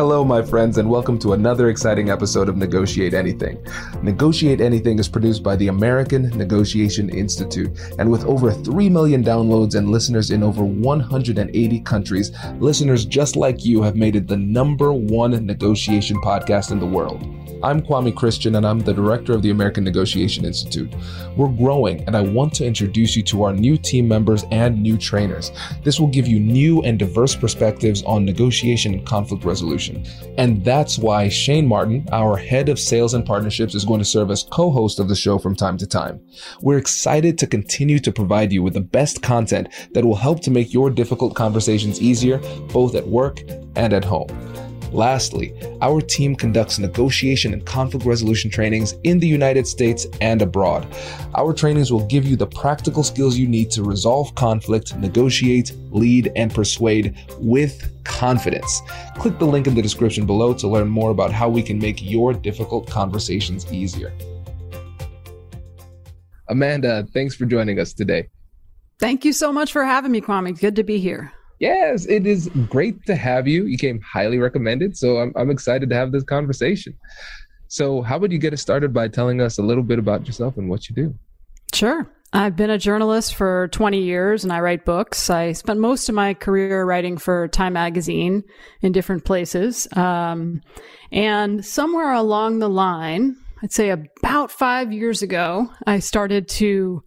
Hello, my friends, and welcome to another exciting episode of Negotiate Anything. Negotiate Anything is produced by the American Negotiation Institute, and with over 3 million downloads and listeners in over 180 countries, listeners just like you have made it the number one negotiation podcast in the world. I'm Kwame Christian, and I'm the director of the American Negotiation Institute. We're growing, and I want to introduce you to our new team members and new trainers. This will give you new and diverse perspectives on negotiation and conflict resolution. And that's why Shane Martin, our head of sales and partnerships, is going to serve as co host of the show from time to time. We're excited to continue to provide you with the best content that will help to make your difficult conversations easier, both at work and at home. Lastly, our team conducts negotiation and conflict resolution trainings in the United States and abroad. Our trainings will give you the practical skills you need to resolve conflict, negotiate, lead, and persuade with confidence. Click the link in the description below to learn more about how we can make your difficult conversations easier. Amanda, thanks for joining us today. Thank you so much for having me, Kwame. Good to be here. Yes, it is great to have you. You came highly recommended, so I'm, I'm excited to have this conversation. So, how would you get us started by telling us a little bit about yourself and what you do? Sure. I've been a journalist for 20 years and I write books. I spent most of my career writing for Time Magazine in different places. Um, and somewhere along the line, I'd say about five years ago, I started to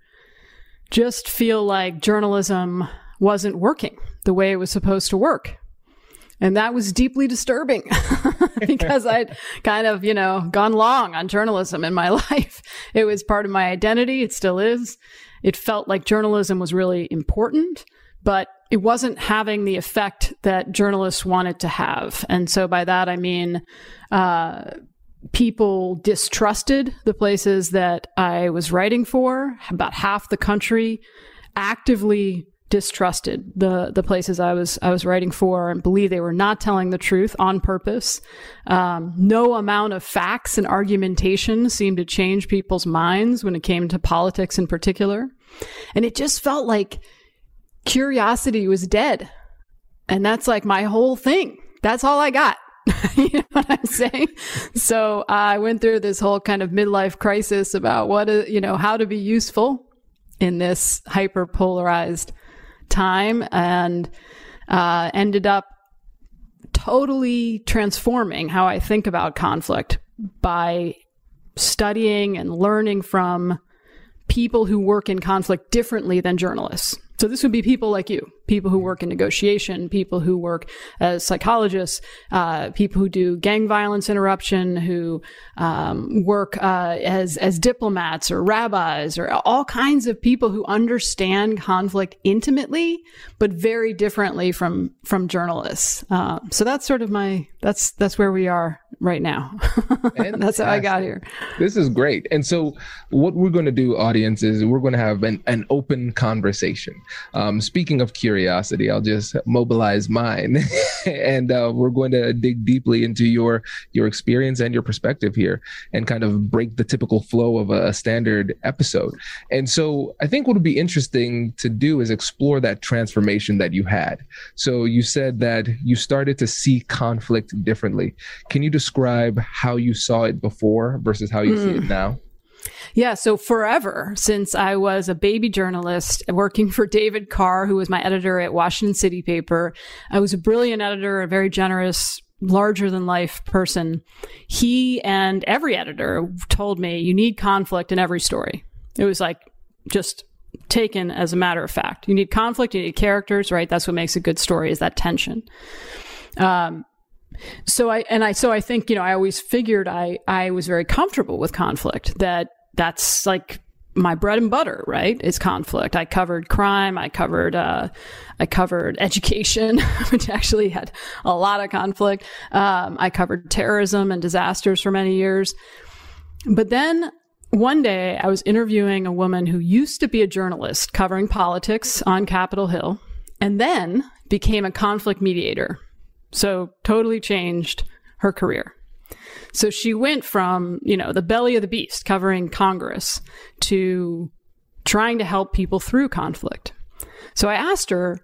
just feel like journalism wasn't working the way it was supposed to work. And that was deeply disturbing because I'd kind of, you know, gone long on journalism in my life. It was part of my identity. It still is. It felt like journalism was really important, but it wasn't having the effect that journalists wanted to have. And so by that, I mean, uh, people distrusted the places that I was writing for. About half the country actively distrusted the the places I was I was writing for and believed they were not telling the truth on purpose. Um, no amount of facts and argumentation seemed to change people's minds when it came to politics in particular, and it just felt like curiosity was dead, and that's like my whole thing. That's all I got. you know what I'm saying? So uh, I went through this whole kind of midlife crisis about what, uh, you know, how to be useful in this hyper polarized time and uh, ended up totally transforming how I think about conflict by studying and learning from people who work in conflict differently than journalists. So this would be people like you, people who work in negotiation, people who work as psychologists, uh, people who do gang violence interruption, who um, work uh, as as diplomats or rabbis, or all kinds of people who understand conflict intimately, but very differently from from journalists. Uh, so that's sort of my that's that's where we are right now. that's how I got here. This is great. And so what we're going to do, audience, is we're going to have an, an open conversation. Um, speaking of curiosity, I'll just mobilize mine, and uh, we're going to dig deeply into your your experience and your perspective here, and kind of break the typical flow of a, a standard episode. And so, I think what would be interesting to do is explore that transformation that you had. So you said that you started to see conflict differently. Can you describe how you saw it before versus how you mm. see it hmm. now? Yeah, so forever since I was a baby journalist working for David Carr, who was my editor at Washington City Paper. I was a brilliant editor, a very generous, larger than life person. He and every editor told me you need conflict in every story. It was like just taken as a matter of fact. You need conflict, you need characters, right? That's what makes a good story is that tension. Um, so I and I so I think you know I always figured I I was very comfortable with conflict that that's like my bread and butter, right? Is conflict. I covered crime. I covered, uh, I covered education, which actually had a lot of conflict. Um, I covered terrorism and disasters for many years. But then one day I was interviewing a woman who used to be a journalist covering politics on Capitol Hill and then became a conflict mediator. So totally changed her career. So she went from, you know, the belly of the beast covering Congress to trying to help people through conflict. So I asked her,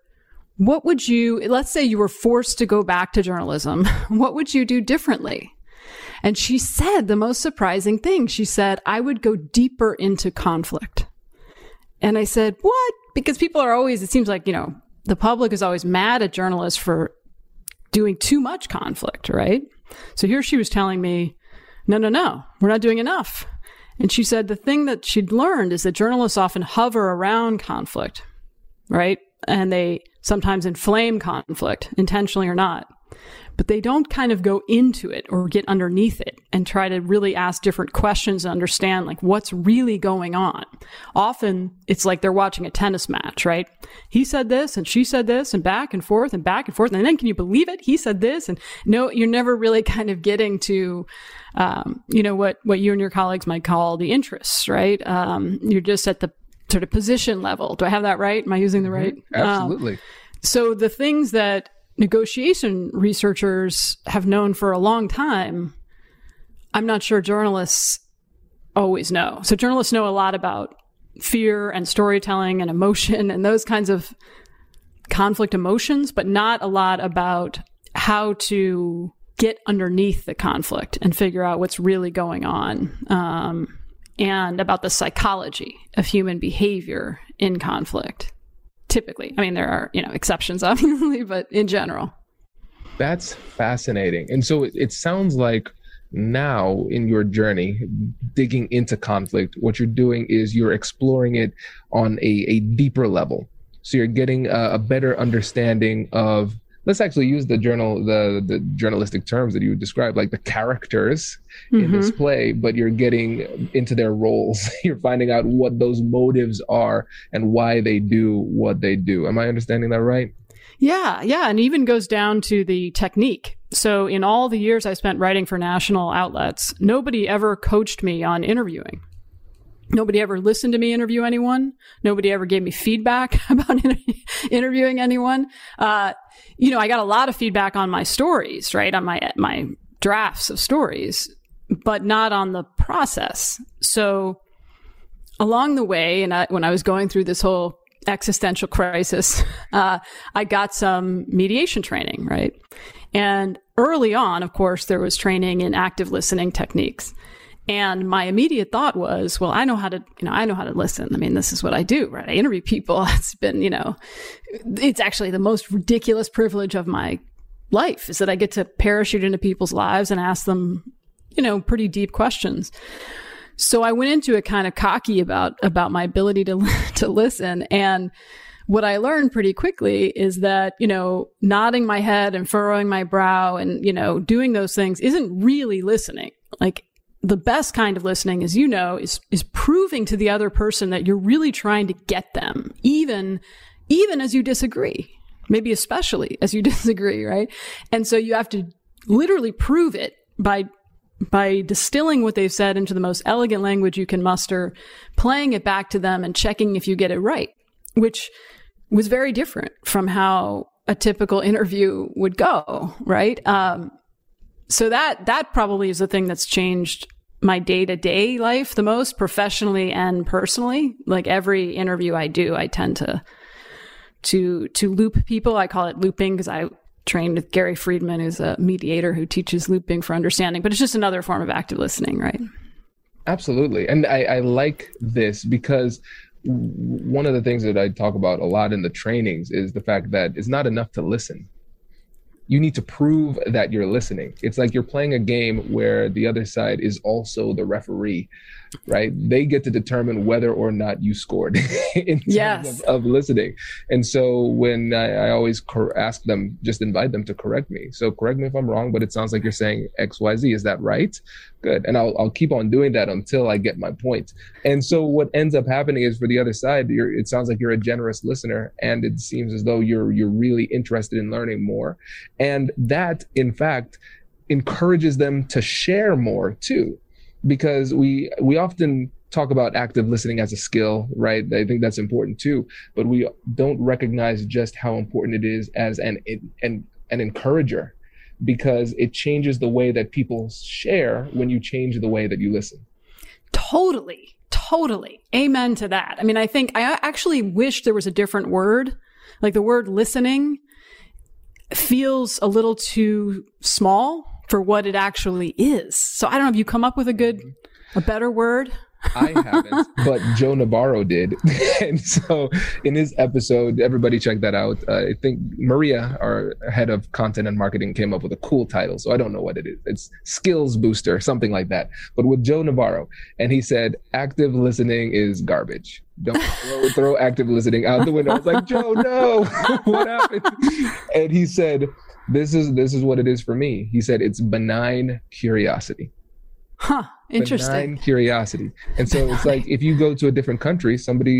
what would you, let's say you were forced to go back to journalism, what would you do differently? And she said the most surprising thing. She said, I would go deeper into conflict. And I said, what? Because people are always, it seems like, you know, the public is always mad at journalists for doing too much conflict, right? So here she was telling me, no, no, no, we're not doing enough. And she said the thing that she'd learned is that journalists often hover around conflict, right? And they sometimes inflame conflict, intentionally or not. But they don't kind of go into it or get underneath it and try to really ask different questions and understand like what's really going on. Often it's like they're watching a tennis match, right? He said this and she said this and back and forth and back and forth. And then can you believe it? He said this and no, you're never really kind of getting to um, you know what what you and your colleagues might call the interests, right? Um, you're just at the sort of position level. Do I have that right? Am I using the mm-hmm. right? Mm-hmm. Absolutely. Um, so the things that negotiation researchers have known for a long time, I'm not sure journalists always know. So journalists know a lot about fear and storytelling and emotion and those kinds of conflict emotions, but not a lot about how to get underneath the conflict and figure out what's really going on. Um, and about the psychology of human behavior in conflict. Typically, I mean, there are you know exceptions, obviously, but in general. That's fascinating. And so it, it sounds like now in your journey digging into conflict what you're doing is you're exploring it on a, a deeper level so you're getting a, a better understanding of let's actually use the journal the the journalistic terms that you described like the characters mm-hmm. in this play but you're getting into their roles. You're finding out what those motives are and why they do what they do. Am i understanding that right? Yeah yeah and even goes down to the technique. So in all the years i spent writing for national outlets nobody ever coached me on interviewing Nobody ever listened to me interview anyone. Nobody ever gave me feedback about interviewing anyone. Uh, you know, I got a lot of feedback on my stories, right? On my, my drafts of stories, but not on the process. So along the way, and I, when I was going through this whole existential crisis, uh, I got some mediation training, right? And early on, of course, there was training in active listening techniques. And my immediate thought was, well, I know how to, you know, I know how to listen. I mean, this is what I do, right? I interview people. It's been, you know, it's actually the most ridiculous privilege of my life is that I get to parachute into people's lives and ask them, you know, pretty deep questions. So I went into it kind of cocky about, about my ability to, to listen. And what I learned pretty quickly is that, you know, nodding my head and furrowing my brow and, you know, doing those things isn't really listening. Like the best kind of listening, as you know, is, is proving to the other person that you're really trying to get them, even, even as you disagree, maybe especially as you disagree, right? And so you have to literally prove it by, by distilling what they've said into the most elegant language you can muster, playing it back to them and checking if you get it right, which was very different from how a typical interview would go, right? Um, so that that probably is the thing that's changed my day-to-day life the most professionally and personally. Like every interview i do i tend to to to loop people. I call it looping because i trained with gary friedman who's a mediator who teaches looping for understanding but it's just another form of active listening right? Absolutely. And i, I like this because one of the things that i talk about a lot in the trainings is the fact that it's not enough to listen you need to prove that you're listening. It's like you're playing a game where the other side is also the referee right? They get to determine whether or not you scored in terms yes. of, of, listening. And so when I, I always cor- ask them, just invite them to correct me. So correct me if I'm wrong, but it sounds like you're saying X, Y, Z. Is that right? Good. And I'll, I'll keep on doing that until I get my point. And so what ends up happening is for the other side, it sounds like you're a generous listener and it seems as though you're, you're really interested in learning more. And that in fact, encourages them to share more too because we we often talk about active listening as a skill, right? I think that's important too. But we don't recognize just how important it is as an an an encourager, because it changes the way that people share when you change the way that you listen. Totally, totally. Amen to that. I mean, I think I actually wish there was a different word, like the word listening feels a little too small for what it actually is. So I don't know if you come up with a good, a better word. I haven't, but Joe Navarro did. and so in his episode, everybody check that out. Uh, I think Maria, our head of content and marketing, came up with a cool title. So I don't know what it is. It's Skills Booster, something like that. But with Joe Navarro. And he said, active listening is garbage. Don't throw, throw active listening out the window. I was like, Joe, no, what happened? And he said, this is this is what it is for me. He said it's benign curiosity. Huh. Interesting. Benign curiosity. And so it's like if you go to a different country, somebody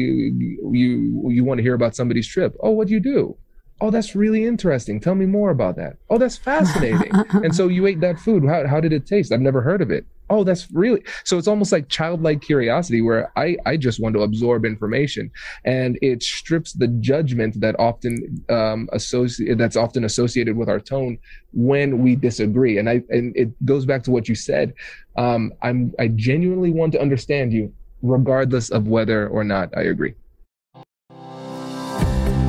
you you want to hear about somebody's trip. Oh, what do you do? Oh, that's really interesting. Tell me more about that. Oh, that's fascinating. and so you ate that food. How, how did it taste? I've never heard of it. Oh, that's really so it's almost like childlike curiosity where I, I just want to absorb information and it strips the judgment that often um, associate that's often associated with our tone when we disagree. And I and it goes back to what you said. Um, I'm I genuinely want to understand you regardless of whether or not I agree.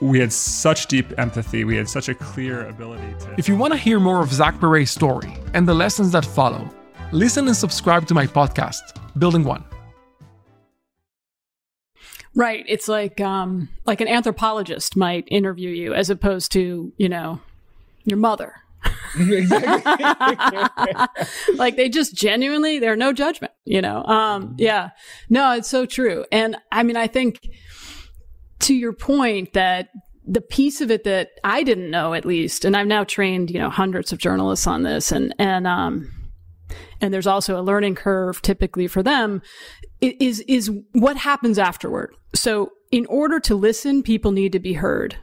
we had such deep empathy. We had such a clear ability to. If you want to hear more of Zach Perret's story and the lessons that follow, listen and subscribe to my podcast, Building One. Right. It's like um, like an anthropologist might interview you as opposed to, you know, your mother. like they just genuinely, there are no judgment, you know? Um, yeah. No, it's so true. And I mean, I think to your point that the piece of it that I didn't know at least, and I've now trained, you know, hundreds of journalists on this and, and, um, and there's also a learning curve typically for them is, is what happens afterward. So in order to listen, people need to be heard.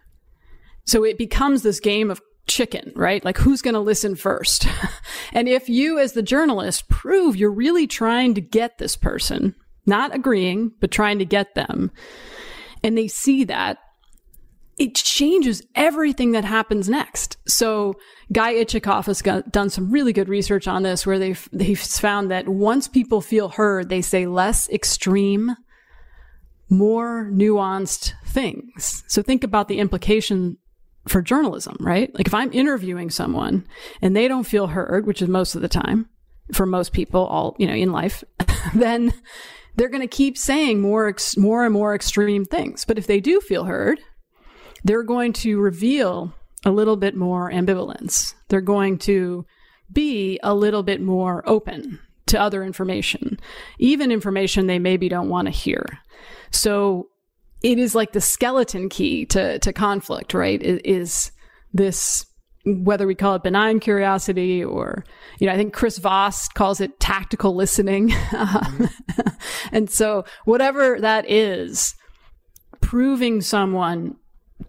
So it becomes this game of chicken, right? Like who's going to listen first? and if you as the journalist prove you're really trying to get this person, not agreeing, but trying to get them, and they see that, it changes everything that happens next. So Guy Itzchakov has got, done some really good research on this where they've, they've found that once people feel heard, they say less extreme, more nuanced things. So think about the implication for journalism, right? Like if I'm interviewing someone and they don't feel heard, which is most of the time for most people all, you know, in life, then they're going to keep saying more ex- more and more extreme things. But if they do feel heard, they're going to reveal a little bit more ambivalence. They're going to be a little bit more open to other information, even information they maybe don't want to hear. So it is like the skeleton key to, to conflict, right? It is this, whether we call it benign curiosity or, you know, I think Chris Voss calls it tactical listening. Um, and so whatever that is, proving someone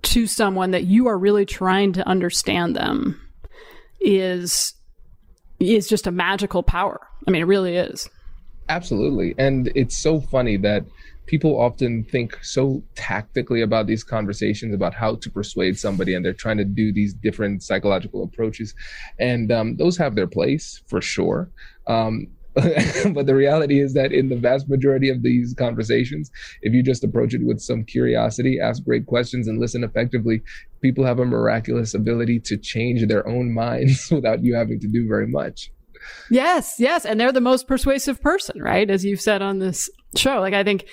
to someone that you are really trying to understand them is is just a magical power. I mean, it really is. Absolutely. And it's so funny that people often think so tactically about these conversations about how to persuade somebody and they're trying to do these different psychological approaches and um, those have their place for sure um, but the reality is that in the vast majority of these conversations if you just approach it with some curiosity ask great questions and listen effectively people have a miraculous ability to change their own minds without you having to do very much Yes, yes. And they're the most persuasive person, right? As you've said on this show. Like, I think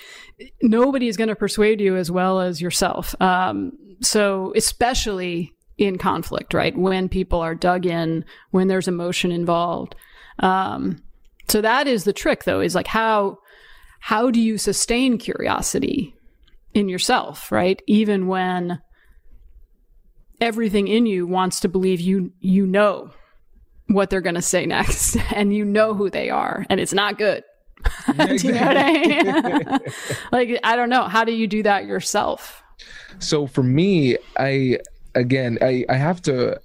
nobody is going to persuade you as well as yourself. Um, so, especially in conflict, right? When people are dug in, when there's emotion involved. Um, so that is the trick though, is like how, how do you sustain curiosity in yourself, right? Even when everything in you wants to believe you, you know what they're going to say next and you know who they are and it's not good. do you know what I mean? like, I don't know. How do you do that yourself? So for me, I, again, I, I have to,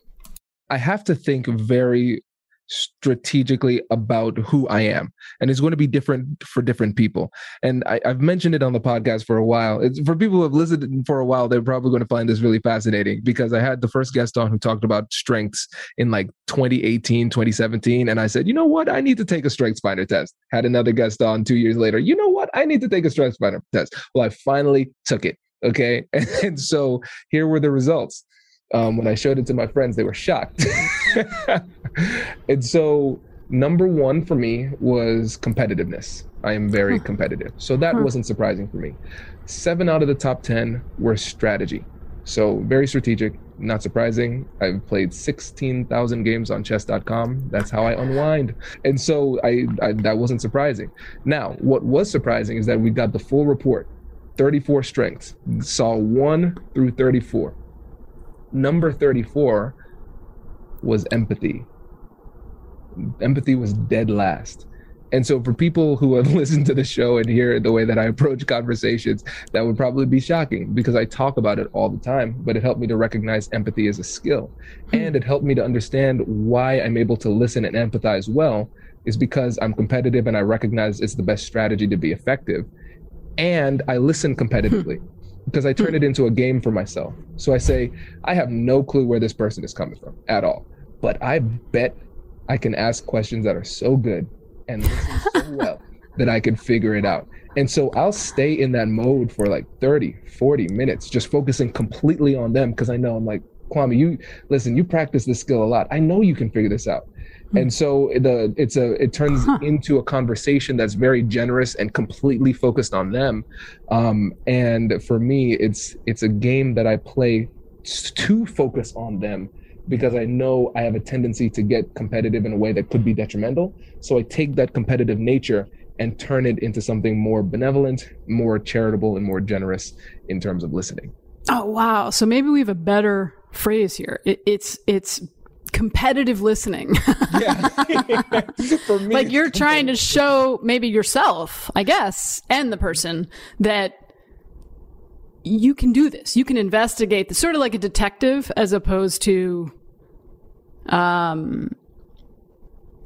I have to think very strategically about who I am. And it's going to be different for different people. And I, have mentioned it on the podcast for a while. It's, for people who have listened for a while, they're probably going to find this really fascinating because I had the first guest on who talked about strengths in like 2018, 2017. And I said, you know what? I need to take a strengths finder test. Had another guest on two years later. You know what? I need to take a strengths finder test. Well, I finally took it. Okay. And so here were the results. Um, when I showed it to my friends, they were shocked. and so, number one for me was competitiveness. I am very huh. competitive. So, that huh. wasn't surprising for me. Seven out of the top 10 were strategy. So, very strategic, not surprising. I've played 16,000 games on chess.com. That's how I unwind. And so, I, I that wasn't surprising. Now, what was surprising is that we got the full report 34 strengths, saw 1 through 34 number 34 was empathy. Empathy was dead last. And so, for people who have listened to the show and hear the way that I approach conversations, that would probably be shocking because I talk about it all the time. But it helped me to recognize empathy as a skill. Hmm. And it helped me to understand why I'm able to listen and empathize well, is because I'm competitive and I recognize it's the best strategy to be effective. And I listen competitively. Because I turn it into a game for myself. So I say, I have no clue where this person is coming from at all. But I bet I can ask questions that are so good and listen so well that I can figure it out. And so I'll stay in that mode for like 30, 40 minutes, just focusing completely on them because I know I'm like, Kwame, you listen, you practice this skill a lot. I know you can figure this out. Hmm. and so the it's a it turns huh. into a conversation that's very generous and completely focused on them. Um, and for me it's it's a game that i play to focus on them because i know i have a tendency to get competitive in a way that could be detrimental. So i take that competitive nature and turn it into something more benevolent more charitable and more generous in terms of listening. Oh wow. So maybe we have a better phrase here. It, it's it's competitive listening. yeah. For me, like you're trying to show maybe yourself, I guess, and the person that you can do this. You can investigate this, sort of like a detective, as opposed to, um,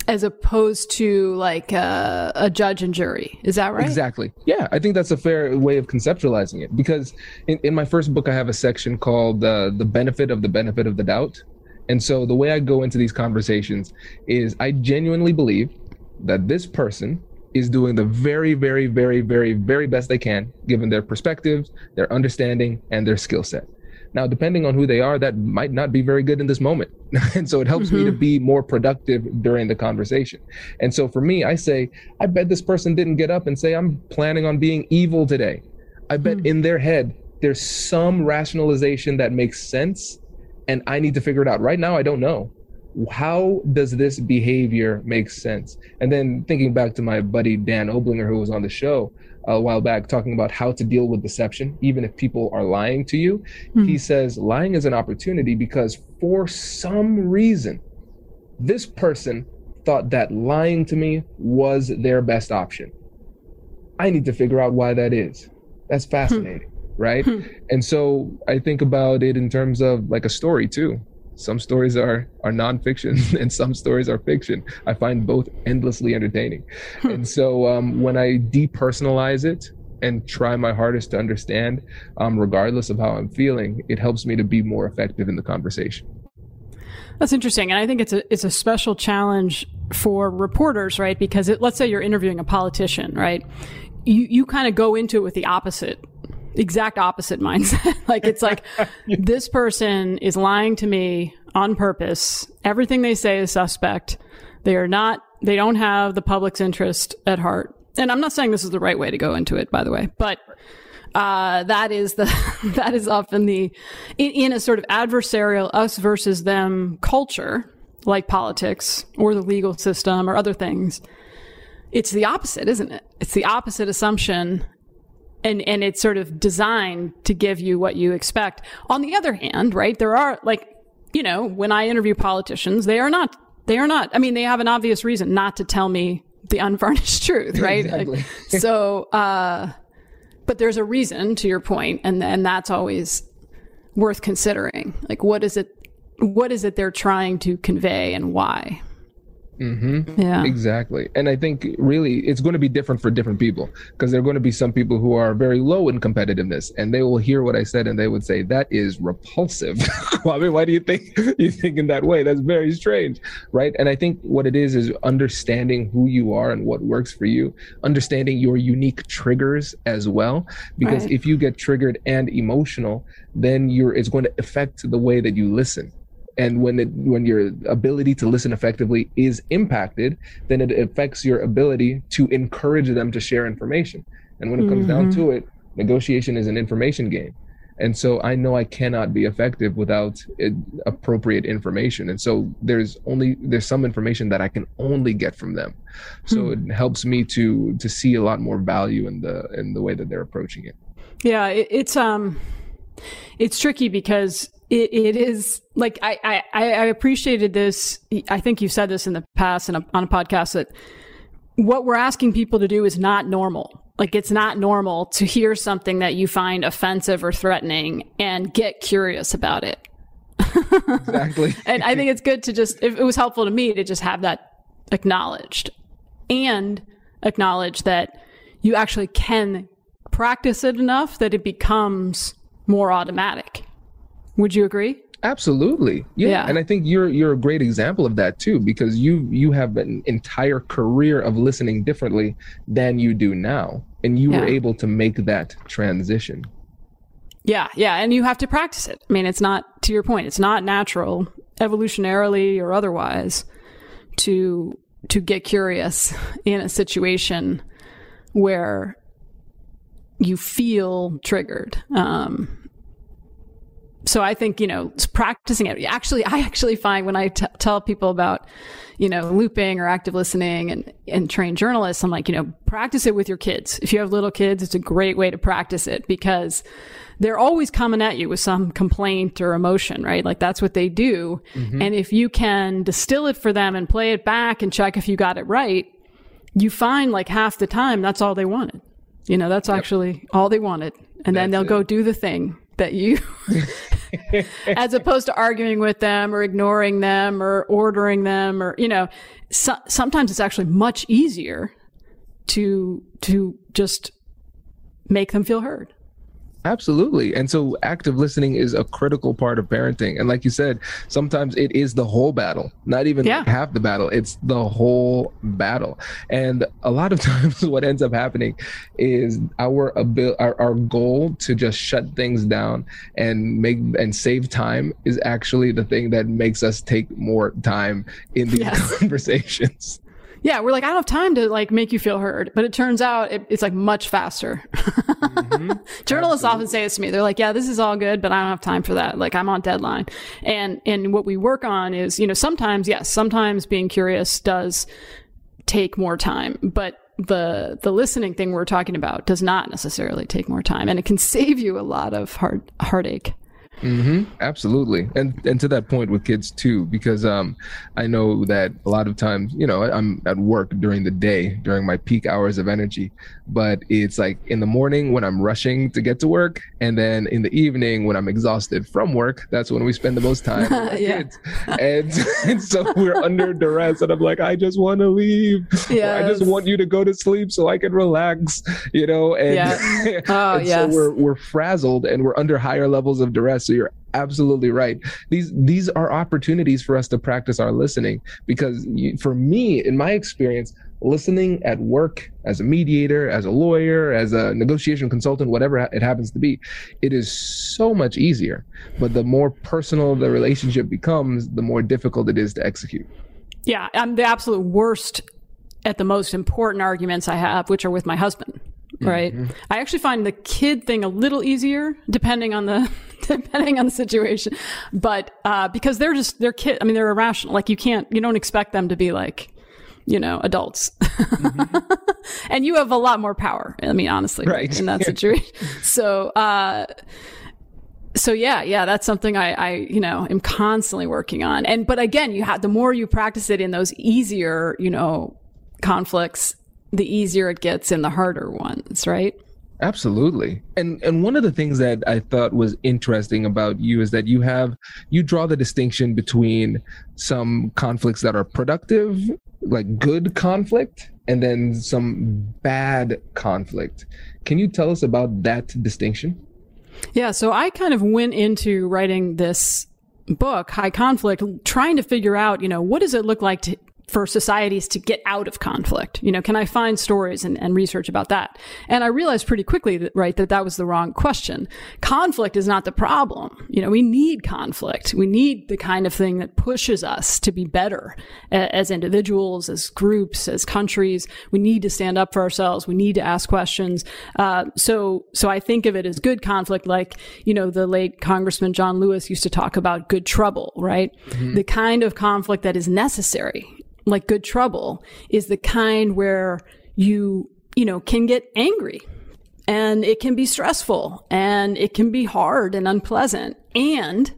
as opposed to like a, a, judge and jury. Is that right? Exactly. Yeah, I think that's a fair way of conceptualizing it. Because in, in my first book, I have a section called uh, "The Benefit of the Benefit of the Doubt," And so the way I go into these conversations is I genuinely believe that this person is doing the very, very, very, very, very best they can, given their perspectives, their understanding, and their skill set. Now, depending on who they are, that might not be very good in this moment. and so it helps mm-hmm. me to mm-hmm. be more productive during the conversation. And so for me, I say, I bet this person didn't get up and say, I'm planning on being evil today. I bet mm-hmm. in their head, there's some rationalization that makes sense. And I need to figure it out. Right now, I don't know how does this behavior make sense? And then thinking back to my buddy Dan Oblinger, who was on the show a while back, talking about how to deal with deception, even if people are lying to you, mm-hmm. he says lying is an opportunity because for some reason, this person thought that lying to me was their best option. I need to figure out why that is. That's hmm. fascinating, right? Hmm. and so I think about it in terms of like a story too some stories are are nonfiction and some stories are fiction. I find both endlessly entertaining. Hmm. and so um, when I depersonalize it and try my hardest to understand, um, regardless of how I'm feeling, it helps me to be more effective in the conversation. That's interesting, and I think it's a it's a special challenge for reporters, right? Because it, let's say you're interviewing a politician, right? You you kind of go into it with the opposite exact opposite mindset. like it's like this person is lying to me on purpose. Everything they say is suspect. They are not they don't have the public's interest at heart. And I'm not saying this is the right way to go into it, by the way, but uh, that is the that is often the in, in a sort of adversarial us versus them culture, like politics or the legal system or other things. It's the opposite, isn't it? It's the opposite assumption and and it's sort of designed to give you what you expect. On the other hand, right, there are like you know, when I interview politicians, they are not they are not. I mean, they have an obvious reason not to tell me the unvarnished truth, right? exactly. so, uh, but there's a reason to your point, and and that's always worth considering. Like, what is it? What is it they're trying to convey, and why? Mm-hmm. Yeah, exactly. And I think really it's going to be different for different people because there are going to be some people who are very low in competitiveness and they will hear what I said and they would say, that is repulsive. I mean, why do you think you think in that way? That's very strange. Right. And I think what it is is understanding who you are and what works for you, understanding your unique triggers as well. Because right. if you get triggered and emotional, then you're it's going to affect the way that you listen and when it when your ability to listen effectively is impacted then it affects your ability to encourage them to share information. And when it comes mm-hmm. down to it negotiation is an information game. And so i know i cannot be effective without it, appropriate information. And so there's only there's some information that i can only get from them. So hmm. it helps me to to see a lot more value in the in the way that they're approaching it. Yeah it, it's um it's tricky because it, it is like I, I, I appreciated this. I think you've said this in the past a, on a podcast that what we're asking people to do is not normal. Like it's not normal to hear something that you find offensive or threatening and get curious about it. exactly. and I think it's good to just, it was helpful to me to just have that acknowledged and acknowledge that you actually can practice it enough that it becomes more automatic. Would you agree? Absolutely. Yeah. yeah. And I think you're you're a great example of that too, because you you have an entire career of listening differently than you do now. And you yeah. were able to make that transition. Yeah, yeah. And you have to practice it. I mean, it's not to your point, it's not natural, evolutionarily or otherwise, to to get curious in a situation where you feel triggered. Um, so I think, you know, practicing it. Actually, I actually find when I t- tell people about, you know, looping or active listening and, and train journalists, I'm like, you know, practice it with your kids. If you have little kids, it's a great way to practice it because they're always coming at you with some complaint or emotion, right? Like that's what they do. Mm-hmm. And if you can distill it for them and play it back and check if you got it right, you find like half the time that's all they wanted. You know, that's yep. actually all they wanted. And that's then they'll it. go do the thing that you, as opposed to arguing with them or ignoring them or ordering them or, you know, so, sometimes it's actually much easier to, to just make them feel heard. Absolutely. And so active listening is a critical part of parenting. And like you said, sometimes it is the whole battle, not even Yeah. half the battle. It's the whole battle. And a lot of times what ends up happening is our abil- our, our goal to just shut things down and make and save time is actually the thing that makes us take more time in these Yes. conversations. Yeah, we're like, I don't have time to like make you feel heard, but it turns out it, it's like much faster. Mm-hmm. Journalists often say this to me. They're like, yeah, this is all good, but I don't have time for that. Like I'm on deadline. And, and what we work on is, you know, sometimes, yes, sometimes being curious does take more time, but the, the listening thing we're talking about does not necessarily take more time and it can save you a lot of heart, heartache. Hmm Absolutely, and and to that point with kids too, because um, I know that a lot of times, you know, I'm at work during the day during my peak hours of energy, but it's like in the morning when I'm rushing to get to work, and then in the evening when I'm exhausted from work, that's when we spend the most time with Yeah. kids, and, and so we're under duress, and I'm like, I just want to leave, Or I just want you to go to sleep so I can relax, you know, and, Yeah. Oh, and yes. so we're we're frazzled and we're under higher levels of duress. So you're absolutely right. These these are opportunities for us to practice our listening because you, for me, in my experience, listening at work as a mediator, as a lawyer, as a negotiation consultant, whatever it happens to be, it is so much easier. But the more personal the relationship becomes, the more difficult it is to execute. Yeah, I'm the absolute worst at the most important arguments I have, which are with my husband. Right. I actually find the kid thing a little easier depending on the depending on the situation. But uh, because they're just they're kid I mean they're irrational. Like you can't you don't expect them to be like, you know, adults. and you have a lot more power. I mean, honestly, Right. in that situation. so uh so yeah, yeah, that's something I, I, you know, am constantly working on. And but again, you have the more you practice it in those easier, you know, conflicts, the easier it gets in the harder ones, right? Absolutely. And and one of the things that I thought was interesting about you is that you have you draw the distinction between some conflicts that are productive, like good conflict, and then some bad conflict. Can you tell us about that distinction? Yeah, so I kind of went into writing this book, High Conflict, trying to figure out, you know, what does it look like to, for societies to get out of conflict? You know, can I find stories and, and research about that? And I realized pretty quickly that, right, that that was the wrong question. Conflict is not the problem. You know, we need conflict. We need the kind of thing that pushes us to be better as individuals, as groups, as countries. We need to stand up for ourselves. We need to ask questions. Uh, so, so I think of it as good conflict, like, you know, the late Congressman John Lewis used to talk about good trouble, right? The kind of conflict that is necessary like good trouble is the kind where you, you know, can get angry and it can be stressful and it can be hard and unpleasant. And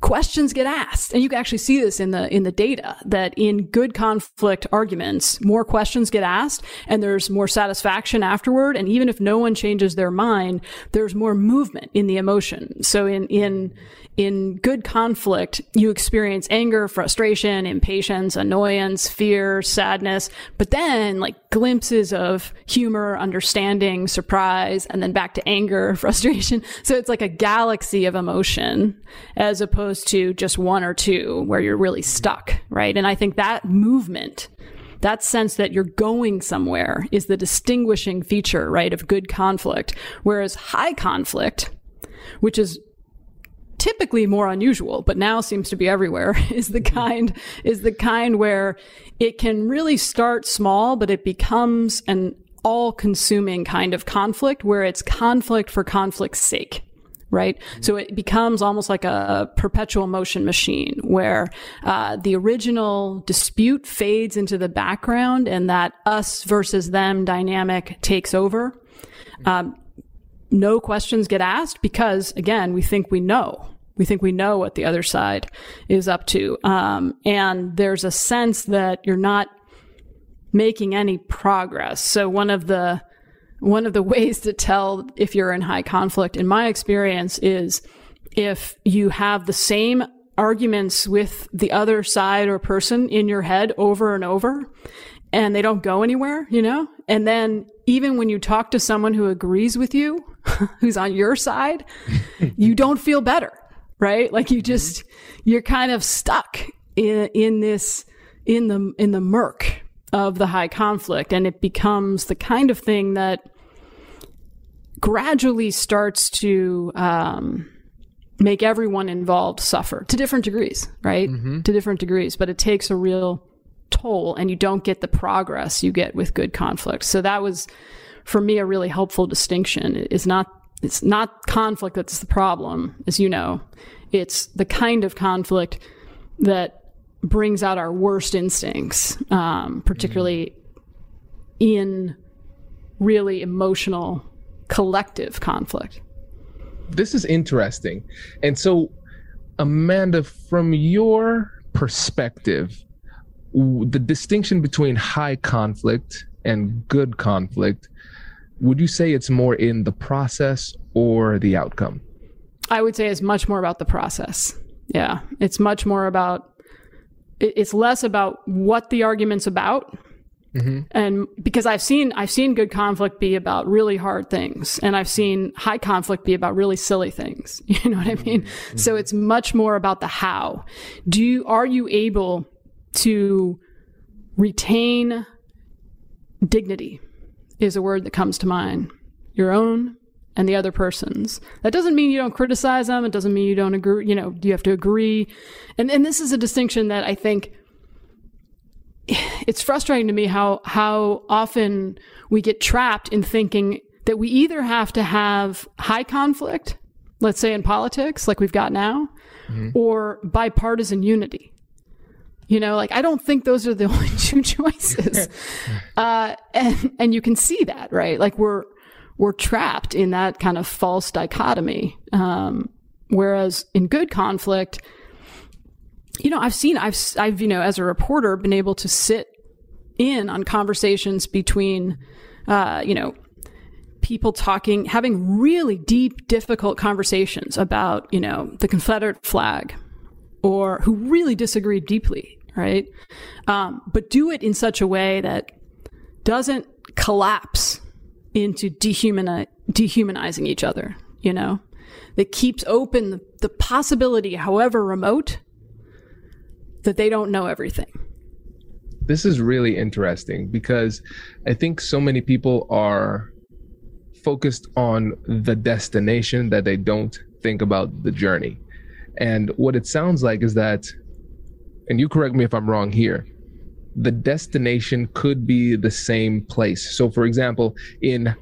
questions get asked. And you can actually see this in the in the data that in good conflict arguments more questions get asked and there's more satisfaction afterward. And even if no one changes their mind there's more movement in the emotion. So in in in good conflict you experience anger frustration impatience annoyance fear sadness. But then like glimpses of humor understanding surprise and then back to anger frustration. So it's like a galaxy of emotion as opposed to just one or two where you're really stuck right and i think that movement that sense that you're going somewhere is the distinguishing feature right of good conflict whereas high conflict which is typically more unusual, but now seems to be everywhere, is the kind is the kind where it can really start small, but it becomes an all-consuming kind of conflict where it's conflict for conflict's sake. Right. So it becomes almost like a perpetual motion machine where uh, the original dispute fades into the background and that us versus them dynamic takes over. Um, no questions get asked because again we think we know. We think we know what the other side is up to. Um, and there's a sense that you're not making any progress. So one of the one of the ways to tell if you're in high conflict in my experience is if you have the same arguments with the other side or person in your head over and over and they don't go anywhere, you know? And then even when you talk to someone who agrees with you, who's on your side, you don't feel better, right? Like you mm-hmm. just, you're kind of stuck in, in this, in the, in the murk of the high conflict. And it becomes the kind of thing that gradually starts to, um, make everyone involved suffer to different degrees, right? Mm-hmm. To different degrees, but it takes a real toll and you don't get the progress you get with good conflict. So that was for me a really helpful distinction. It's not it's not conflict that's the problem, as you know. It's the kind of conflict that brings out our worst instincts, um, particularly mm-hmm. in really emotional collective conflict. This is interesting. And so, Amanda, from your perspective, the distinction between high conflict and good conflict, would you say it's more in the process or the outcome? I would say it's much more about the process. Yeah. It's much more about, it's less about what the argument's about. Mm-hmm. And because I've seen, I've seen good conflict be about really hard things and I've seen high conflict be about really silly things. You know what I mean? Mm-hmm. So it's much more about the how. Do you, are you able to retain dignity is a word that comes to mind. Your own and the other person's. That doesn't mean you don't criticize them. It doesn't mean you don't agree. You know, you have to agree. And and this is a distinction that I think it's frustrating to me how how often we get trapped in thinking that we either have to have high conflict, let's say in politics, like we've got now, mm-hmm. or bipartisan unity. You know, like I don't think those are the only two choices. uh, and and you can see that, right? Like we're we're trapped in that kind of false dichotomy. Um, whereas in good conflict, you know, I've seen, I've, I've, you know, as a reporter, been able to sit in on conversations between, uh, you know, people talking, having really deep, difficult conversations about, you know, the Confederate flag or who really disagree deeply, right? Um, but do it in such a way that doesn't collapse into dehumani- dehumanizing each other, you know, that keeps open the, the possibility, however remote, that they don't know everything. This is really interesting because I think so many people are focused on the destination that they don't think about the journey. And what it sounds like is that, and you correct me if I'm wrong here, the destination could be the same place. So, for example, in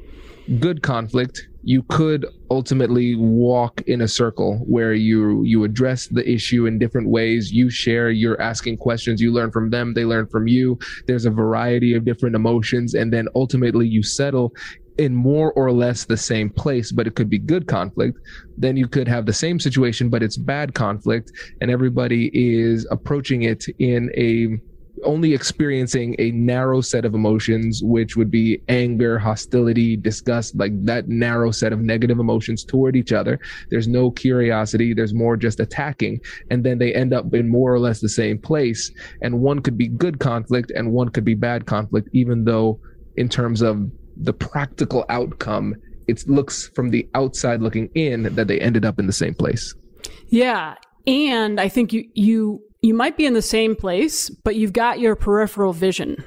good conflict, you could ultimately walk in a circle where you you address the issue in different ways. You share you're asking questions. You learn from them. They learn from you. There's a variety of different emotions. And then ultimately you settle in more or less the same place, but it could be good conflict. Then you could have the same situation, but it's bad conflict, and everybody is approaching it in a only experiencing a narrow set of emotions, which would be anger, hostility, disgust, like that narrow set of negative emotions toward each other. There's no curiosity. There's more just attacking. And then they end up in more or less the same place. And one could be good conflict and one could be bad conflict, even though in terms of the practical outcome, it looks from the outside looking in that they ended up in the same place. Yeah. And I think you, you, you might be in the same place, but you've got your peripheral vision.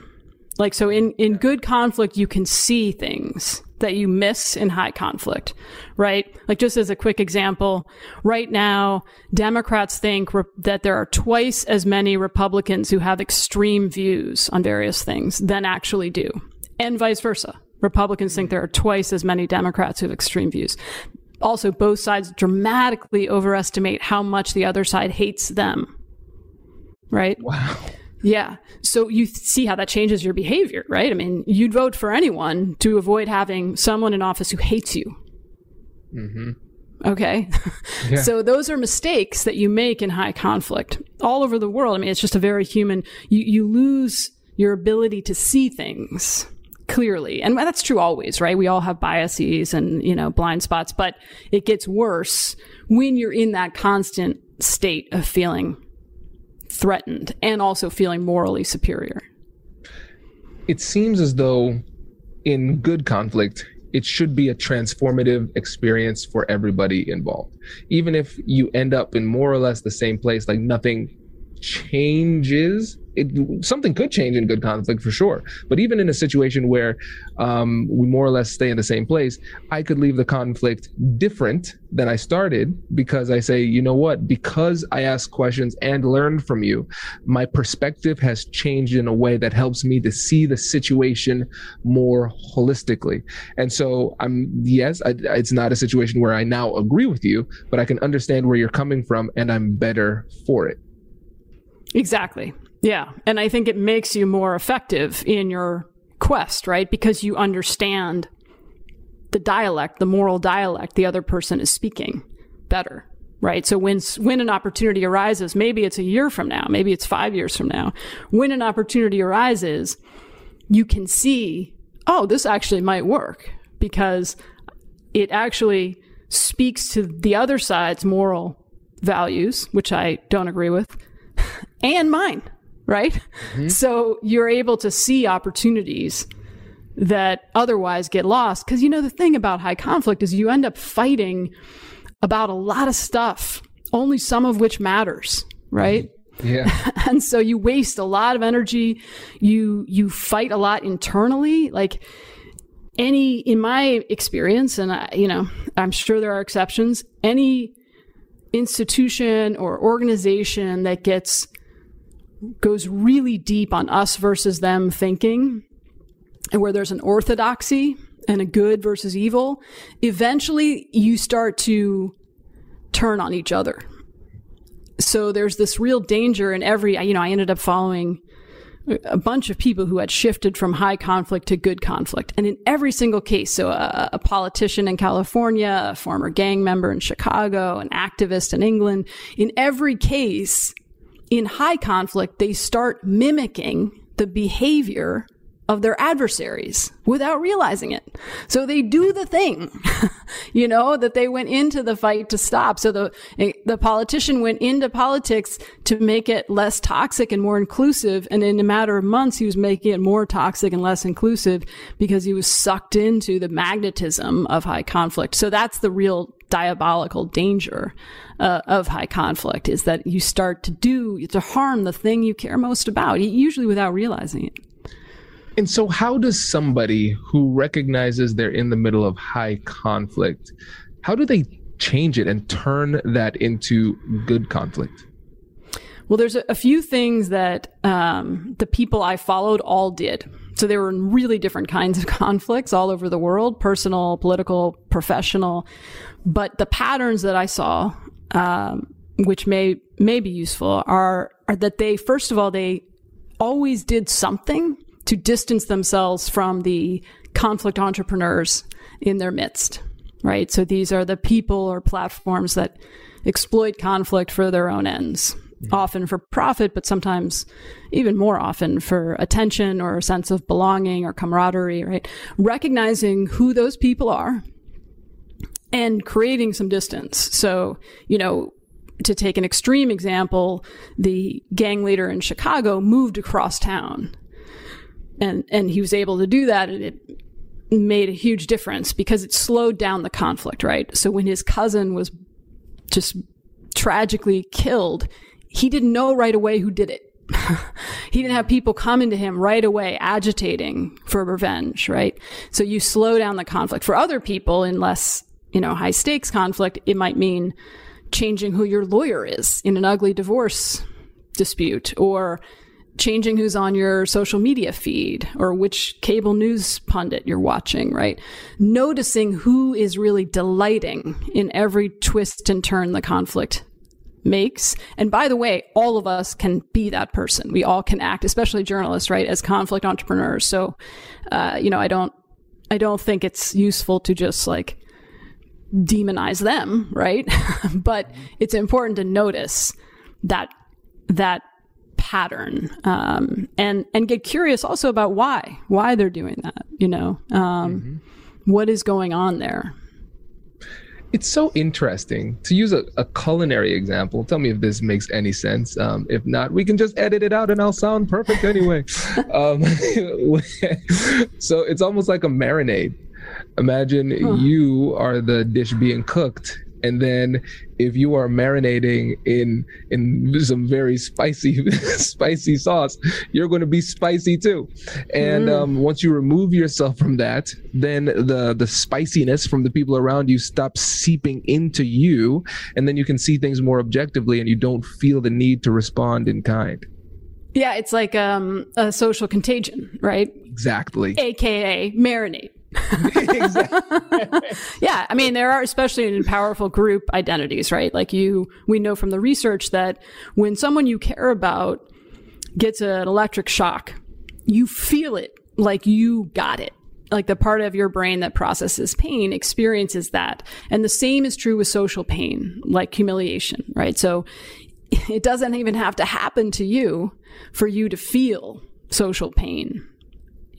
Like, so in, in good conflict, you can see things that you miss in high conflict, right? Like, just as a quick example, right now, Democrats think re- that there are twice as many Republicans who have extreme views on various things than actually do, and vice versa. Republicans think hmm. there are twice as many Democrats who have extreme views. Also, both sides dramatically overestimate how much the other side hates them. Right? Wow. Yeah. So you see how that changes your behavior, right? I mean, you'd vote for anyone to avoid having someone in office who hates you. Mm-hmm. Okay. Yeah. so those are mistakes that you make in high conflict all over the world. I mean, it's just a very human, you, you lose your ability to see things clearly. And that's true always, right? We all have biases and, you know, blind spots, but it gets worse when you're in that constant state of feeling threatened and also feeling morally superior. It seems as though in good conflict, it should be a transformative experience for everybody involved. Even if you end up in more or less the same place, like nothing changes it, something could change in good conflict for sure. But even in a situation where um, we more or less stay in the same place, I could leave the conflict different than I started because I say, you know what? Because I ask questions and learned from you, my perspective has changed in a way that helps me to see the situation more holistically. And so I'm, yes, I, it's not a situation where I now agree with you, but I can understand where you're coming from and I'm better for it. Exactly. Yeah. And I think it makes you more effective in your quest, right? Because you understand the dialect, the moral dialect the other person is speaking better, right? So when, when an opportunity arises, maybe it's a year from now, maybe it's five years from now, when an opportunity arises, you can see, oh, this actually might work because it actually speaks to the other side's moral values, which I don't agree with, and mine right? Mm-hmm. So you're able to see opportunities that otherwise get lost. Because, you know, the thing about high conflict is you end up fighting about a lot of stuff, only some of which matters, right? Yeah. and so you waste a lot of energy. You, you fight a lot internally. Like, any, in my experience, and I, you know, I'm sure there are exceptions, any institution or organization that gets goes really deep on us versus them thinking, and where there's an orthodoxy and a good versus evil, eventually you start to turn on each other. So there's this real danger in every, you know, I ended up following a bunch of people who had shifted from high conflict to good conflict. And in every single case, so a, a, politician in California, a former gang member in Chicago, an activist in England, in every case, in high conflict, they start mimicking the behavior of their adversaries without realizing it. So they do the thing, you know, that they went into the fight to stop. So the, the politician went into politics to make it less toxic and more inclusive. And in a matter of months, he was making it more toxic and less inclusive because he was sucked into the magnetism of high conflict. So that's the real diabolical danger uh, of high conflict is that you start to do to harm the thing you care most about, usually without realizing it. And so, how does somebody who recognizes they're in the middle of high conflict, how do they change it and turn that into good conflict? Well, there's a, a few things that um, the people I followed all did. So they were in really different kinds of conflicts all over the world personal, political, professional. But the patterns that I saw, um, which may, may be useful, are, are that they, first of all, they always did something to distance themselves from the conflict entrepreneurs in their midst, right? So these are the people or platforms that exploit conflict for their own ends, mm-hmm. often for profit, but sometimes even more often for attention or a sense of belonging or camaraderie, right? Recognizing who those people are and creating some distance. So, you know, to take an extreme example, the gang leader in Chicago moved across town. And and he was able to do that and it made a huge difference because it slowed down the conflict, right? So when his cousin was just tragically killed, he didn't know right away who did it. he didn't have people coming to him right away agitating for revenge, right? So you slow down the conflict. For other people in less you know, high stakes conflict, it might mean changing who your lawyer is in an ugly divorce dispute or changing who's on your social media feed or which cable news pundit you're watching, right? Noticing who is really delighting in every twist and turn the conflict makes. And by the way, all of us can be that person. We all can act, especially journalists, right, as conflict entrepreneurs. So, uh, you know, I don't, I don't think it's useful to just like demonize them, right? but it's important to notice that that pattern um, and and get curious also about why why they're doing that. You know, um, mm-hmm. what is going on there. It's so interesting to use a, a, culinary example. Tell me if this makes any sense. Um, if not, we can just edit it out and I'll sound perfect anyway. um, so it's almost like a marinade Imagine huh. you are the dish being cooked and then if you are marinating in in some very spicy spicy sauce you're going to be spicy too and mm. um, once you remove yourself from that then the the spiciness from the people around you stops seeping into you and then you can see things more objectively and you don't feel the need to respond in kind yeah, it's like um, a social contagion, right? Exactly. AKA marinate. yeah, I mean, there are, especially in powerful group identities, right? Like you, we know from the research that when someone you care about gets an electric shock, you feel it like you got it. Like the part of your brain that processes pain experiences that. And the same is true with social pain, like humiliation, right? So it doesn't even have to happen to you for you to feel social pain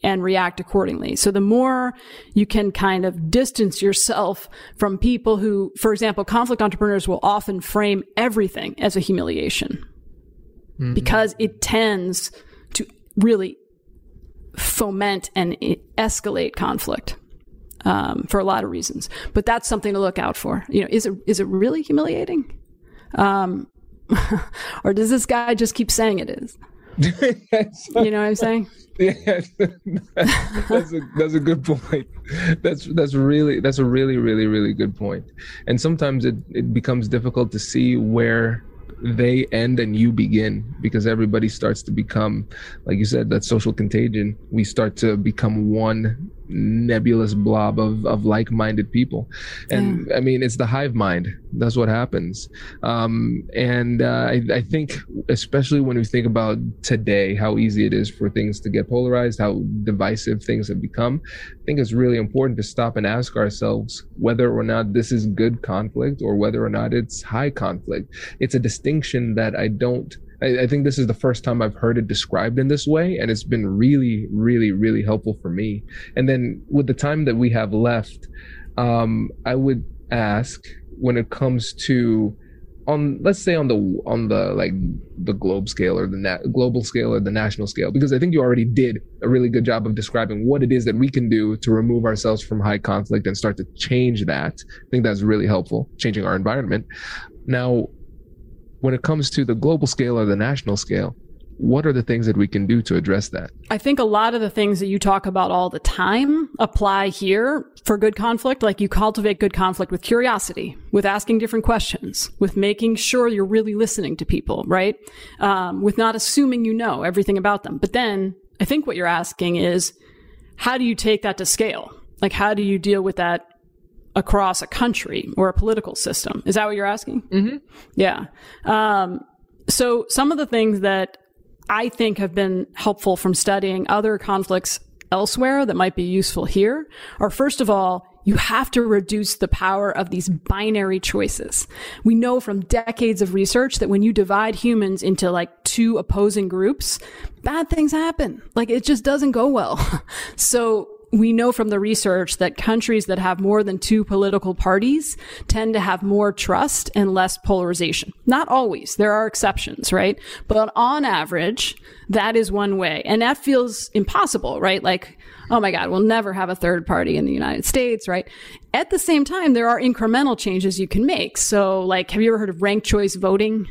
and react accordingly. So the more you can kind of distance yourself from people who, for example, conflict entrepreneurs will often frame everything as a humiliation mm-hmm. because it tends to really foment and escalate conflict. Um, for a lot of reasons, but that's something to look out for. You know, is it is it really humiliating, um, or does this guy just keep saying it is? You know what I'm saying? Yeah, that's a that's a good point. That's that's really that's a really really really good point. And sometimes it it becomes difficult to see where they end and you begin because everybody starts to become like you said that social contagion we start to become one nebulous blob of, of like-minded people. And yeah. i mean it's the hive mind. That's what happens. Um, and uh, I, I think especially when we think about today how easy it is for things to get polarized how divisive things have become i think it's really important to stop and ask ourselves whether or not this is good conflict or whether or not it's high conflict. It's a distinction that i don't I, I, think this is the first time I've heard it described in this way, and it's been really, really, really helpful for me. And then with the time that we have left, um, I would ask when it comes to on let's say on the on the like the globe scale or the na- global scale or the national scale because i think you already did a really good job of describing what it is that we can do to remove ourselves from high conflict and start to change that i think that's really helpful changing our environment now when it comes to the global scale or the national scale, what are the things that we can do to address that? I think a lot of the things that you talk about all the time apply here for good conflict. Like you cultivate good conflict with curiosity, with asking different questions, with making sure you're really listening to people, right? Um, with not assuming you know everything about them. But then I think what you're asking is, how do you take that to scale? Like, how do you deal with that across a country or a political system. Is that what you're asking? Mm-hmm. Yeah. Um, so some of the things that I think have been helpful from studying other conflicts elsewhere that might be useful here are first of all, you have to reduce the power of these binary choices. We know from decades of research that when you divide humans into like two opposing groups, bad things happen. Like it just doesn't go well. so we know from the research that countries that have more than two political parties tend to have more trust and less polarization. Not always. There are exceptions, right? But on average, that is one way. And that feels impossible, right? Like, oh my God, we'll never have a third party in the United States, right? At the same time, there are incremental changes you can make. So, like, have you ever heard of ranked choice voting?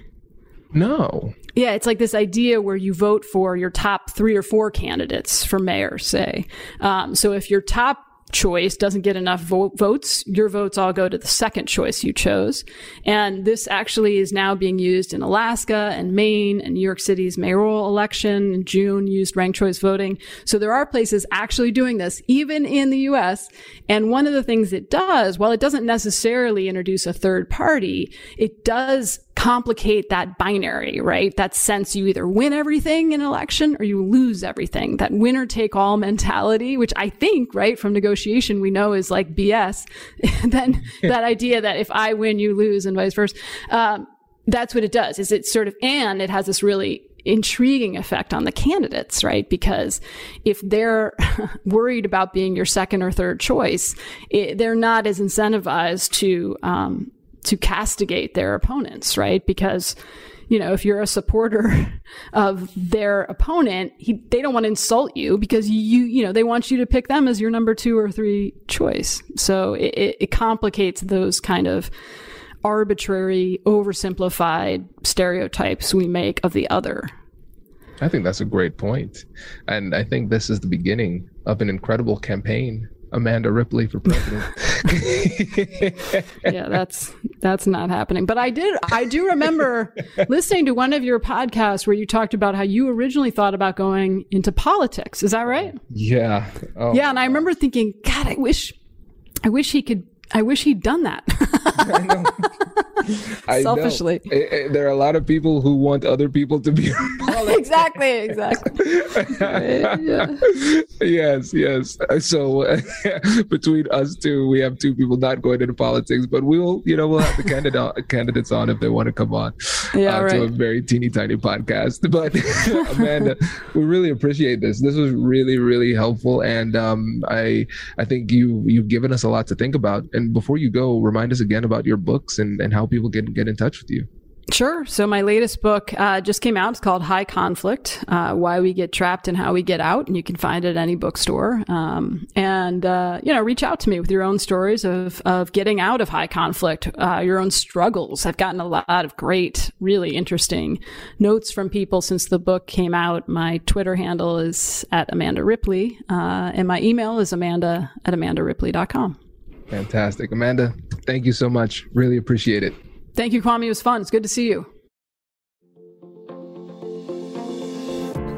No. Yeah, it's like this idea where you vote for your top three or four candidates for mayor, say. Um, so if your top choice doesn't get enough vo- votes, your votes all go to the second choice you chose. And this actually is now being used in Alaska and Maine and New York City's mayoral election in June used ranked choice voting. So there are places actually doing this, even in the US. And one of the things it does, while it doesn't necessarily introduce a third party, it does complicate that binary, right? That sense you either win everything in an election or you lose everything. That winner take all mentality, which I think, right, from negotiation we know is like BS. then that idea that if I win, you lose and vice versa. Um, that's what it does is it sort of, and it has this really intriguing effect on the candidates, right? Because if they're worried about being your second or third choice, it, they're not as incentivized to um, to castigate their opponents, right? Because you know, if you're a supporter of their opponent, he, they don't want to insult you because you, you know, they want you to pick them as your number two or three choice. So it, it complicates those kind of arbitrary, oversimplified stereotypes we make of the other. I think that's a great point. And I think this is the beginning of an incredible campaign Amanda Ripley for president. yeah, that's that's not happening. But I did I do remember listening to one of your podcasts where you talked about how you originally thought about going into politics. Is that right? Yeah. Oh, yeah, and I remember thinking, God, I wish I wish he could I wish he'd done that. Selfishly, there are a lot of people who want other people to be. exactly, exactly. yeah. Yes, yes. So uh, between us two, we have two people not going into politics, but we'll, you know, we'll have the candidate candidates on if they want to come on yeah, uh, right. to a very teeny tiny podcast. But Amanda, we really appreciate this. This was really, really helpful, and um, I, I think you you've given us a lot to think about. And before you go, remind us again about your books and and how people get get in touch with you. Sure. So my latest book uh, just came out. It's called High Conflict: uh, Why We Get Trapped and How We Get Out, and you can find it at any bookstore. Um, and uh, you know, reach out to me with your own stories of of getting out of high conflict, uh, your own struggles. I've gotten a lot of great, really interesting notes from people since the book came out. My Twitter handle is at Amanda Ripley, uh, and my email is Amanda at AmandaRipley.com. Fantastic, Amanda. Thank you so much. Really appreciate it. Thank you, Kwame. It was fun. It's good to see you.